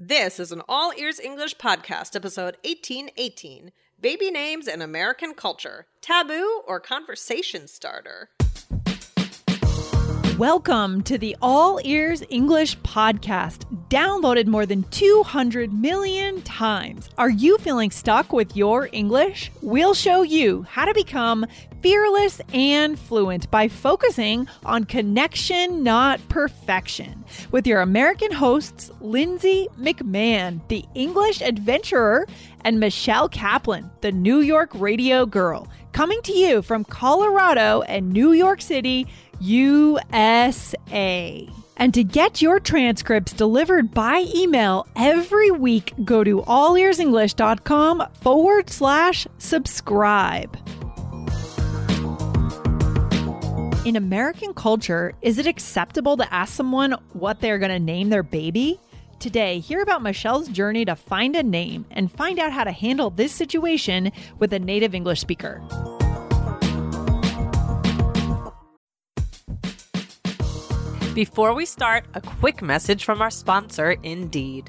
This is an All Ears English podcast, episode 1818 Baby Names and American Culture Taboo or Conversation Starter. Welcome to the All Ears English podcast, downloaded more than 200 million times. Are you feeling stuck with your English? We'll show you how to become fearless and fluent by focusing on connection, not perfection. With your American hosts, Lindsay McMahon, the English adventurer, and Michelle Kaplan, the New York radio girl, coming to you from Colorado and New York City. USA. And to get your transcripts delivered by email every week, go to allearsenglish.com forward slash subscribe. In American culture, is it acceptable to ask someone what they're going to name their baby? Today, hear about Michelle's journey to find a name and find out how to handle this situation with a native English speaker. Before we start, a quick message from our sponsor, Indeed.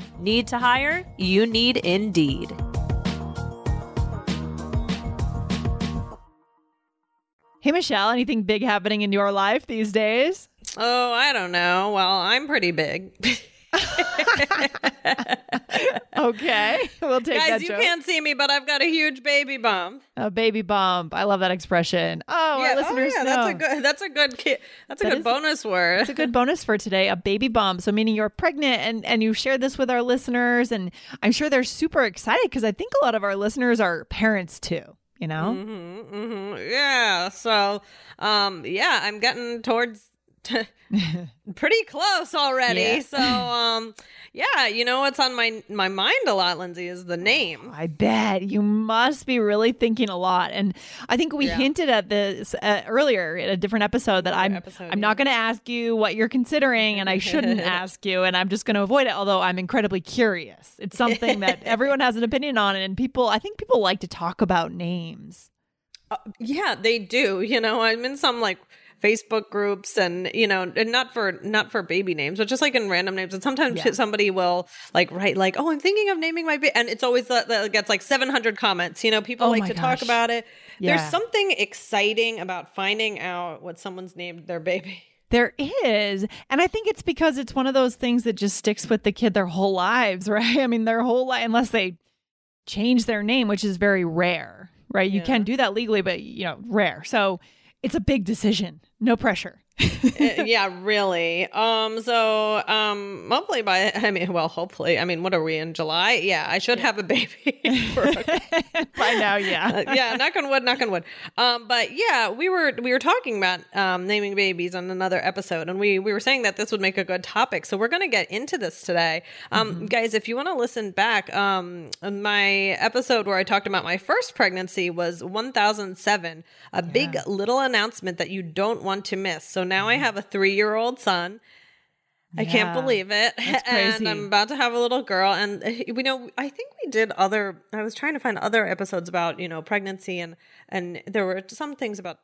Need to hire? You need Indeed. Hey, Michelle, anything big happening in your life these days? Oh, I don't know. Well, I'm pretty big. okay, we'll take Guys, that you joke. can't see me, but I've got a huge baby bump. A baby bump. I love that expression. Oh, our listeners yeah, know. that's a good. That's a good. ki- That's a That good is- bonus word. It's a good bonus for today, a baby bump. So meaning you're pregnant and and you share this with our listeners and I'm sure they're super excited because I think a lot of our listeners are parents too, you know? Mm-hmm, mm-hmm. Yeah. So, um, yeah, I'm getting towards pretty close already. Yeah. So, um, yeah, you know what's on my my mind a lot, Lindsay, is the name. I bet you must be really thinking a lot, and I think we Yeah. hinted at this uh, earlier in a different episode that I'm episode, I'm not going to ask you what you're considering, and I shouldn't ask you, and I'm just going to avoid it. Although I'm incredibly curious, it's something that everyone has an opinion on, and people I think people like to talk about names. Yeah, they do. You know, I'm in some like Facebook groups and you know, and not for not for baby names, but just like in random names. And sometimes Yeah. somebody will like write like, "Oh, I'm thinking of naming my baby," and it's always that, that gets like 700 comments. You know, people Oh like to gosh. talk about it. Yeah. There's something exciting about finding out what someone's named their baby. There is. And I think it's because it's one of those things that just sticks with the kid their whole lives, right? I mean, their whole life, unless they change their name, which is very rare, right? You can do that legally, but, you know, rare. So it's a big decision. No pressure. Uh, yeah, really. Um, so um, hopefully by I mean, well, hopefully, I mean, what are we in July? Yeah, I should have a baby. By now, yeah. Uh, yeah, knock on wood, knock on wood. Um, but yeah, we were we were talking about um, naming babies on another episode, and we we were saying that this would make a good topic. So we're going to get into this today, um, guys. If you want to listen back, um, my episode where I talked about my first pregnancy was 1007, a big little announcement that you don't want to miss. So now I have a three year old son. I can't believe it. And. I'm about to have a little girl. And, uh, you know, I think we did other, I was trying to find other episodes about, you know, pregnancy and, and there were some things about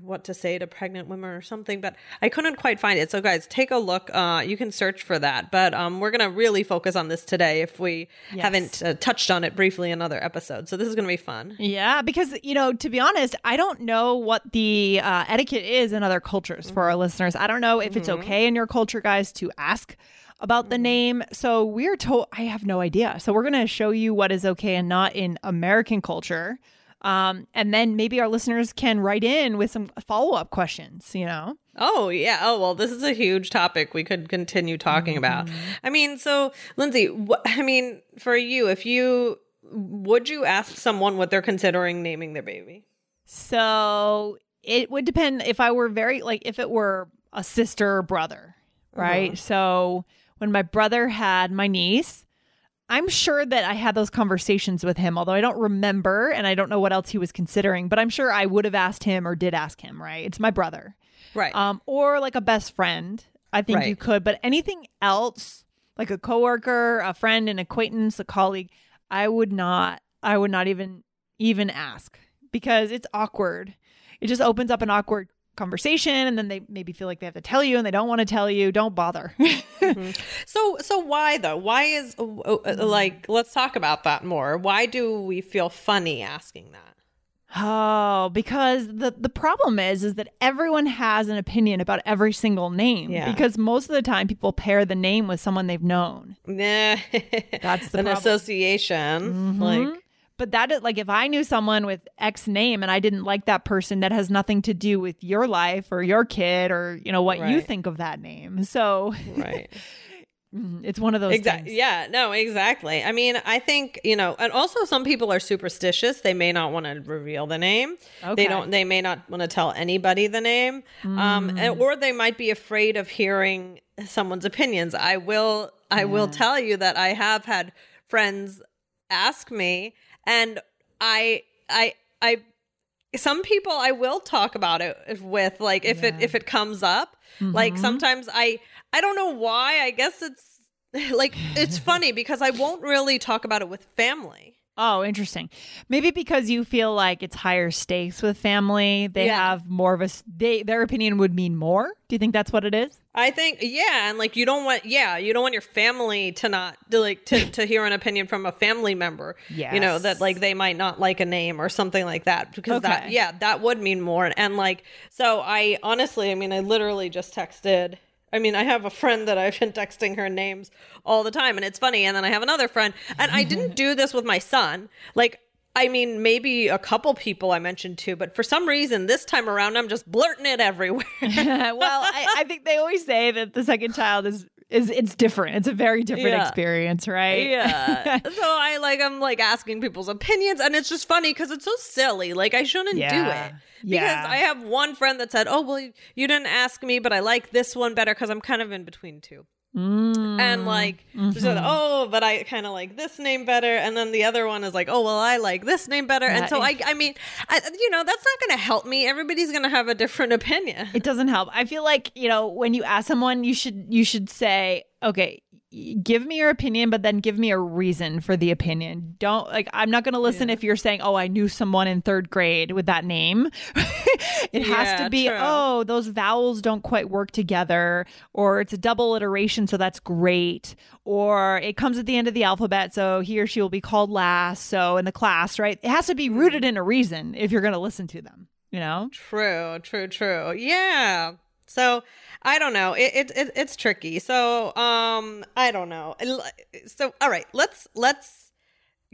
what to say to pregnant women or something, but I couldn't quite find it. So guys, take a look. Uh, you can search for that, but, um, we're going to really focus on this today if we Yes. haven't uh, touched on it briefly in other episodes. So this is going to be fun. Yeah, because you know, to be honest, I don't know what the uh, etiquette is in other cultures for our listeners. I don't know if it's okay in your culture, guys, to ask about the name. So we're told. I have no idea. So we're going to show you what is okay and not in American culture. Um, and then maybe our listeners can write in with some follow up questions, you know? Oh, yeah. Oh, well, this is a huge topic we could continue talking about. I mean, so, Lindsay, wh- I mean, for you, if you would you ask someone what they're considering naming their baby? So it would depend if I were very, like, if it were a sister or brother, right? So when my brother had my niece, I'm sure that I had those conversations with him, although I don't remember and I don't know what else he was considering, but I'm sure I would have asked him or did ask him, right? It's my brother. Right. Um, or like a best friend. I think you could, but anything else, like a coworker, a friend, an acquaintance, a colleague, I would not I would not even even ask because it's awkward. It just opens up an awkward conversation and then they maybe feel like they have to tell you and they don't want to tell you. Don't bother. So so why though? Why is uh, uh, like let's talk about that more. Why do we feel funny asking that? Oh, because the the problem is is that everyone has an opinion about every single name. Yeah. Because most of the time people pair the name with someone they've known. Nah. That's the an problem. association. Mhm. Like But that is like if I knew someone with X name and I didn't like that person, that has nothing to do with your life or your kid or you know what you think of that name. So right. mhm, it's one of those Exactly. things. Yeah. No. Exactly. I mean, I think you know, and also some people are superstitious. They may not want to reveal the name. Okay. They don't. They may not want to tell anybody the name, um, and, Mm. or they might be afraid of hearing someone's opinions. I will. I will tell you that I have had friends ask me, and I. I. I. Some people I will talk about it with, like if it if it comes up. Like Mhm. sometimes I I don't know why. I guess it's like it's funny because I won't really talk about it with family. Oh, interesting. Maybe because you feel like it's higher stakes with family, they Yeah. have more of a they their opinion would mean more. Do you think that's what it is? I think yeah, and like you don't want yeah, you don't want your family to not to like to to hear an opinion from a family member. Yeah, You know, that like they might not like a name or something like that because that yeah, that would mean more and like so I honestly, I mean, I literally just texted I mean, I have a friend that I've been texting her names all the time and it's funny and then I have another friend and I didn't do this with my son. Like I mean, maybe a couple people I mentioned too, but for some reason this time around I'm just blurting it everywhere. well, I, I think they always say that the second child is is it's different. It's a very different Yeah. experience, right? Yeah. so I like I'm like asking people's opinions and it's just funny because it's so silly. Like I shouldn't do it. Because Yeah. I have one friend that said, "Oh, well, you didn't ask me, but I like this one better because I'm kind of in between two. Mm. And like, said, Mhm. "Oh, but I kind of like this name better." And then the other one is like, "Oh, well, I like this name better." And so I, I mean, I, you know, that's not going to help me. Everybody's going to have a different opinion. it doesn't help. I feel like, you know, when you ask someone, you should you should say, "Okay, give me your opinion, but then give me a reason for the opinion." Don't like I'm not going to listen if you're saying, "Oh, I knew someone in 3rd grade with that name." it has to be, true. "Oh, those vowels don't quite work together," or it's a double iteration, so that's great, or it comes at the end of the alphabet, so he or she will be called last, so in the class, right? It has to be rooted mm-hmm. in a reason if you're going to listen to them, you know? True, true, true. Yeah. So I don't know. It, it, it it's tricky. So um I don't know. So all right, let's let's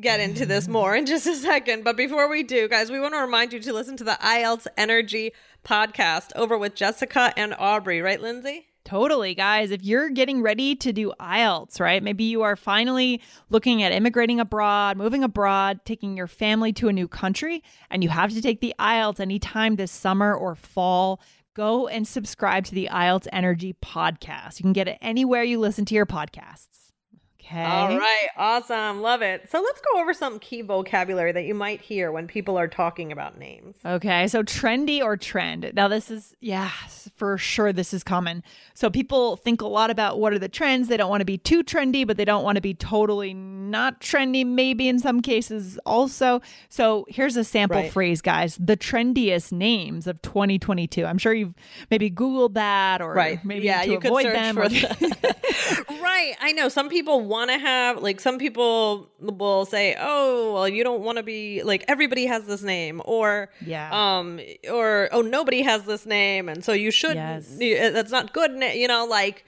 get into this more in just a second. But before we do, guys, we want to remind you to listen to the IELTS Energy podcast over with Jessica and Aubrey, right, Lindsay? Totally, guys. If you're getting ready to do IELTS, right? Maybe you are finally looking at immigrating abroad, moving abroad, taking your family to a new country, and you have to take the IELTS anytime this summer or fall. Go and subscribe to the IELTS Energy podcast. You can get it anywhere you listen to your podcasts. Okay. All right, awesome. Love it. So let's go over some key vocabulary that you might hear when people are talking about names. Okay, so trendy or trend. Now, this is, yeah, for sure, this is common. So, people think a lot about what are the trends. They don't want to be too trendy, but they don't want to be totally not trendy, maybe in some cases also. So, here's a sample Right. phrase, guys the trendiest names of 2022. I'm sure you've maybe Googled that or right maybe yeah to you could search them. for the- right i know some people want to have like some people will say oh well you don't want to be like everybody has this name or Yeah. um or oh nobody has this name and so you should Yes. that's not good you know like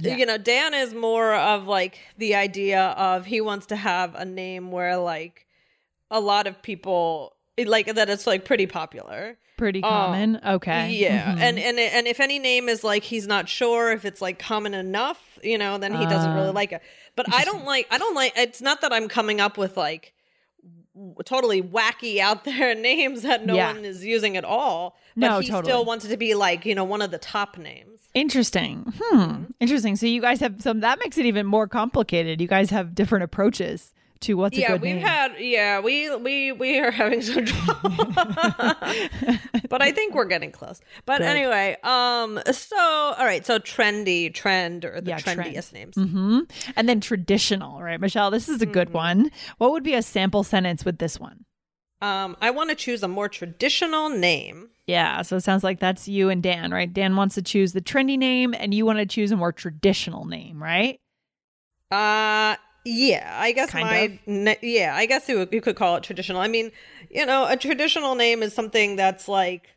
Yeah. you know dan is more of like the idea of he wants to have a name where like a lot of people like that it's like pretty popular. Pretty common. okay. Yeah, Mhm. and and and if any name is like he's not sure if it's like common enough, you know, then he doesn't really Ah. like it. But I don't like I don't like it's not that I'm coming up with like totally wacky out there names that no Yeah. one is using at all. But No, he totally. still wants it to be like, you know, one of the top names. Interesting. Hmm. Interesting. So you guys have some that makes it even more complicated. You guys have different approaches to what's a yeah, good we've name. had yeah, we we we are having some trouble. but I think we're getting close. But Good. anyway, um so all right, so trendy, trend or the Yeah, trend. trendiest names. hmm And then traditional, right, Michelle? This is a good Mm-hmm. one. What would be a sample sentence with this one? Um, I want to choose a more traditional name. Yeah, so it sounds like that's you and Dan, right? Dan wants to choose the trendy name, and you want to choose a more traditional name, right? Uh, yeah, I guess Kind my yeah, I guess you, you could call it traditional. I mean, you know, a traditional name is something that's like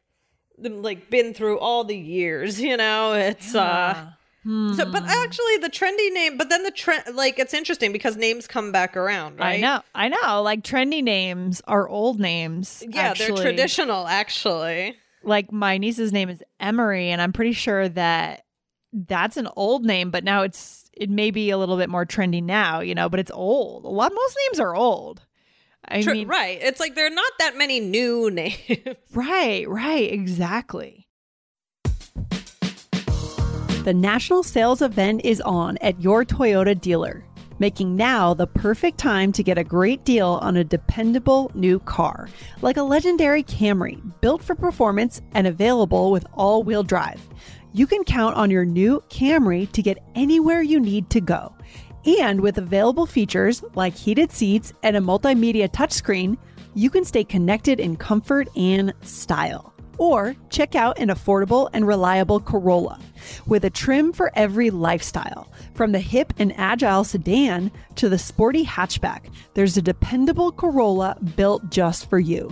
like been through all the years. You know, it's uh. So, but Hmm. actually, the trendy name, but then the trend, like, it's interesting because names come back around, right? I know, I know. Like trendy names are old names. Yeah, actually. they're traditional, actually. Like my niece's name is Emery, and I'm pretty sure that that's an old name, but now it's it may be a little bit more trendy now, you know. But it's old. A lot, most names are old. I Tr- mean, right. It's like there are not that many new names. Right, right, exactly. The national sales event is on at your Toyota dealer, making now the perfect time to get a great deal on a dependable new car, like a legendary Camry, built for performance and available with all wheel drive. You can count on your new Camry to get anywhere you need to go. And with available features like heated seats and a multimedia touchscreen, you can stay connected in comfort and style. Or check out an affordable and reliable Corolla with a trim for every lifestyle. From the hip and agile sedan to the sporty hatchback, there's a dependable Corolla built just for you.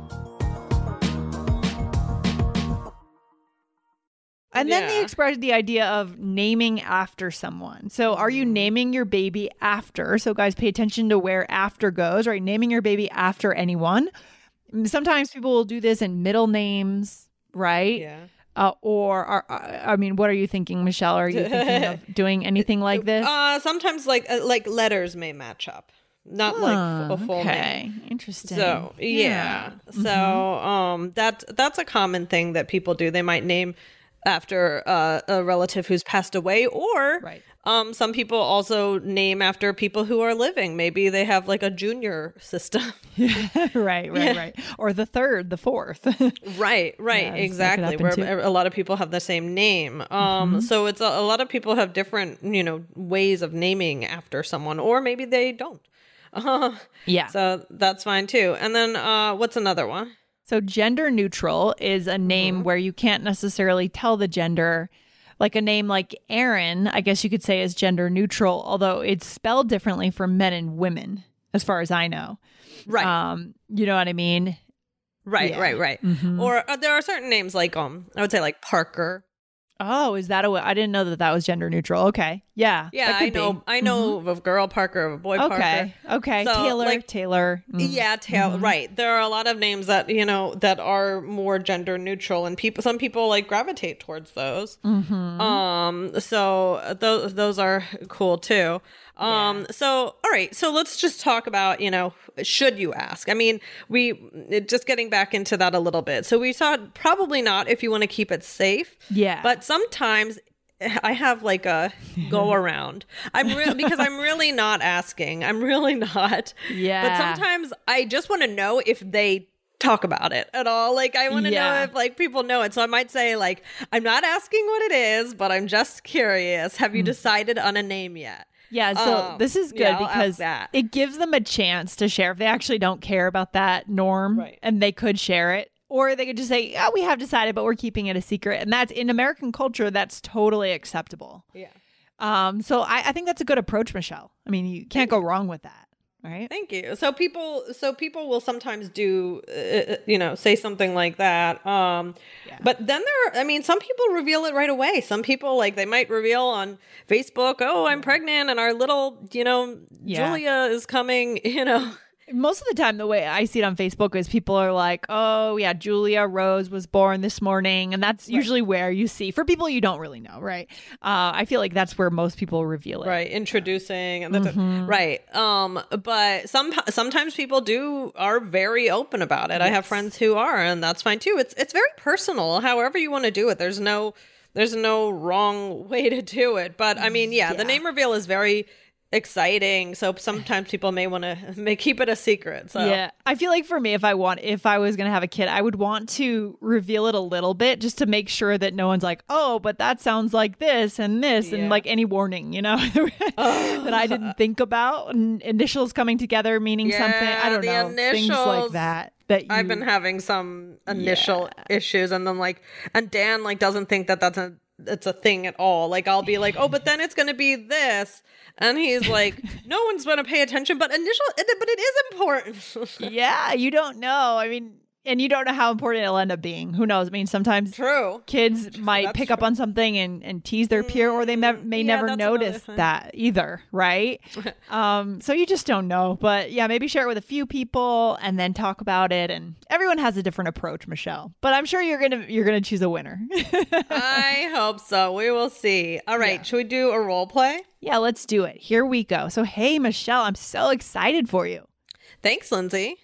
And then they Yeah. expressed the idea of naming after someone. So, are you naming your baby after? So, guys, pay attention to where after goes, right? Naming your baby after anyone. Sometimes people will do this in middle names, right? yeah. Uh, or, are, I mean, what are you thinking, Michelle? Are you thinking of doing anything like this? Uh, sometimes like uh, like letters may match up, not like a f- a full okay. name. Interesting. So yeah, so um, that's that's a common thing that people do. They might name after uh, a relative who's passed away, or Right. um, some people also name after people who are living. Maybe they have like a junior system. right, right, right. Or the third, the fourth. Right, right, Yeah, just look it exactly. Where into- a lot of people have the same name. Um, so it's a, a lot of people have different, you know, ways of naming after someone, or maybe they don't. Uh, yeah. so that's fine too. And then uh, what's another one? So, gender neutral is a name Mm-hmm. where you can't necessarily tell the gender. Like a name like Aaron, I guess you could say is gender neutral, although it's spelled differently for men and women, as far as I know. Right, Um, you know what I mean? right, yeah. right, right. Mhm. Or uh, there are certain names like um, I would say like Parker. Oh, is that a? I didn't know that that was gender neutral. Okay, yeah, Yeah, I could be. know. I know of a girl Parker, of a boy Parker. Okay, okay, So, Taylor, like- Taylor. Mm. Yeah, tail right. There are a lot of names that you know that are more gender neutral, and people, some people like gravitate towards those. Mm-hmm. Um, so those those are cool too. Um, so all right, so let's just talk about you know should you ask? I mean, we just getting back into that a little bit. So we saw probably not if you want to keep it safe. Yeah. but sometimes. I have like a go around. I'm because I'm really not asking. I'm really not. Yeah. But sometimes I just want to know if they talk about it at all. Like I want to Yeah. know if like people know it. So I might say like I'm not asking what it is, but I'm just curious. Have you decided on a name yet? Yeah, so Um, this is good yeah, because it gives them a chance to share if they actually don't care about that norm Right. and they could share it. Or they could just say, Yeah, we have decided, but we're keeping it a secret. And that's in American culture, that's totally acceptable. Yeah. Um, so I, I think that's a good approach, Michelle. I mean, you can't go wrong with that, right? Thank you. So people, so people will sometimes do, uh, you know, say something like that. Um, Yeah. but then there, are, I mean, some people reveal it right away. Some people like they might reveal on Facebook, "Oh, I'm pregnant," and our little, you know, Yeah. Julia is coming. You know, Most of the time, the way I see it on Facebook is people are like, "Oh yeah, Julia Rose was born this morning," and that's usually where you see for people you don't really know, right? Uh, I feel like that's where most people reveal it. right? Introducing, and that's Mm-hmm. right. Um, but some sometimes people do are very open about it. I have friends who are, and that's fine too. It's it's very personal. However you want to do it, there's no there's no wrong way to do it. But I mean, yeah, the name reveal is very exciting. So sometimes people may want to may keep it a secret. So Yeah, I feel like for me, if I want, if I was gonna have a kid, I would want to reveal it a little bit just to make sure that no one's like, "Oh, but that sounds like this and this," and like any warning, you know, that I didn't think about. And initials coming together meaning something. I don't the know things like that. That you, I've been having some initial issues, and then like, and Dan like doesn't think that that's a it's a thing at all. Like I'll be like, oh, but then it's gonna be this, and he's like, no one's gonna pay attention, but initial, but it is important. yeah, you don't know. I mean, and you don't know how important it'll end up being. Who knows? I mean, sometimes True. kids might That's pick up on something and, and tease their peer or they me- may yeah, never notice that either right um so you just don't know but yeah maybe share it with a few people and then talk about it and everyone has a different approach michelle but i'm sure you're gonna you're gonna choose a winner I hope so. We will see. All right, should we do a role play? yeah let's do it here we go so hey michelle i'm so excited for you Thanks, Lindsay.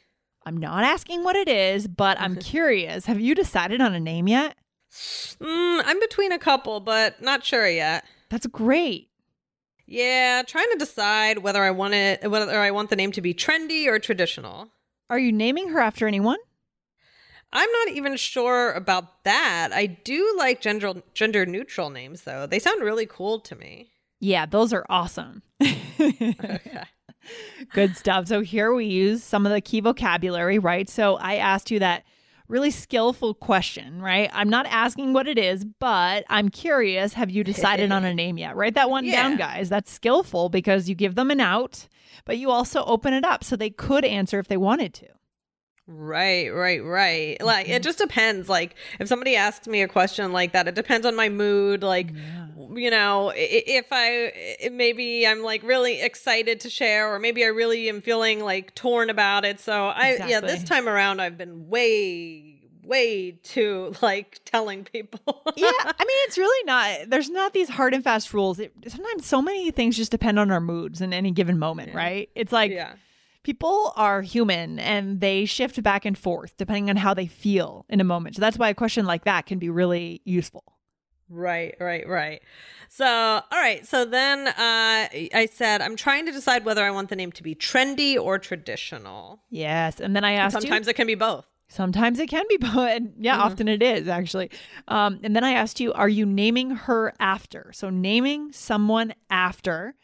I'm not asking what it is but i'm curious have you decided on a name yet Mm, I'm between a couple, but not sure yet. that's great Yeah, trying to decide whether I want it, whether I want the name to be trendy or traditional. are you naming her after anyone I'm not even sure about that. I do like gender gender neutral names though. They sound really cool to me. yeah those are awesome Okay. Good stuff. So here we use some of the key vocabulary, right? So I asked you that really skillful question, right? I'm not asking what it is, but I'm curious, have you decided on a name yet? Write that one down, guys. That's skillful because you give them an out, but you also open it up so they could answer if they wanted to. Right, right, right. Like it mm-hmm. just depends. Like if somebody asks me a question like that, it depends on my mood. Like you know, if I maybe I'm like really excited to share, or maybe I really am feeling like torn about it. So I yeah, this time around I've been way way too like telling people. yeah, I mean, it's really not, there's not these hard and fast rules. It, sometimes so many things just depend on our moods in any given moment, right? It's like, yeah. People are human and they shift back and forth depending on how they feel in a moment. So that's why a question like that can be really useful. Right, right, right. So, all right. So then uh, I said, I'm trying to decide whether I want the name to be trendy or traditional. Yes. And then I asked Sometimes you, it can be both. sometimes it can be both. And yeah, often it is actually. Um, and then I asked you, are you naming her after? So naming someone after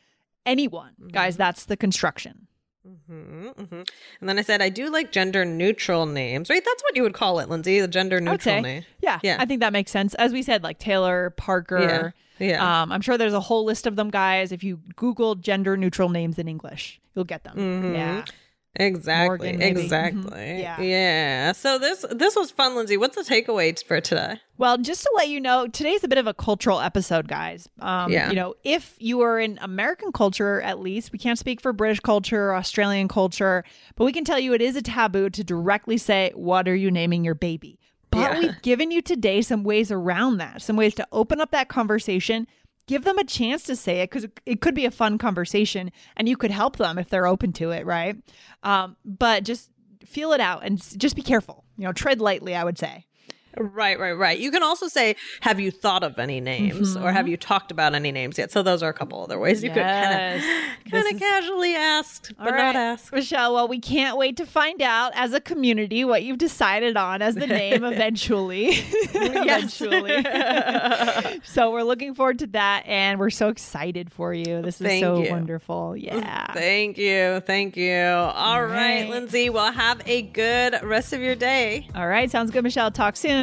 anyone. Guys, that's the construction. Hmm hmm And then I said, I do like gender neutral names, right? That's what you would call it, Lindsay, the gender neutral name. Yeah, Yeah. I think that makes sense. As we said, like Taylor, Parker. Yeah. Yeah. Um, I'm sure there's a whole list of them, guys. If you Google gender neutral names in English, you'll get them. Mhm. Yeah. Exactly. Morgan, maybe. exactly. Mhm. Yeah. Yeah. So this this was fun, Lindsay. What's the takeaway for today? Well, just to let you know, today's a bit of a cultural episode, guys. Um, Yeah. You know, if you are in American culture, at least, we can't speak for British culture or Australian culture, but we can tell you it is a taboo to directly say, What are you naming your baby? But Yeah. we've given you today some ways around that, some ways to open up that conversation. Give them a chance to say it because it could be a fun conversation and you could help them if they're open to it, right? Um, but just feel it out and just be careful. You know, tread lightly, I would say. Right, right, right. You can also say, "Have you thought of any names, or have you talked about any names yet?" So those are a couple other ways you Mm-hmm. Yes. could kind of kind of casually ask, but All not right, ask. Michelle. Well, we can't wait to find out as a community what you've decided on as the name eventually. eventually. so we're looking forward to that, and we're so excited for you. This is Thank so you. wonderful. Yeah. Thank you, thank you. All right, right. Lindsay. Well, have a good rest of your day. All right, sounds good, Michelle. Talk soon.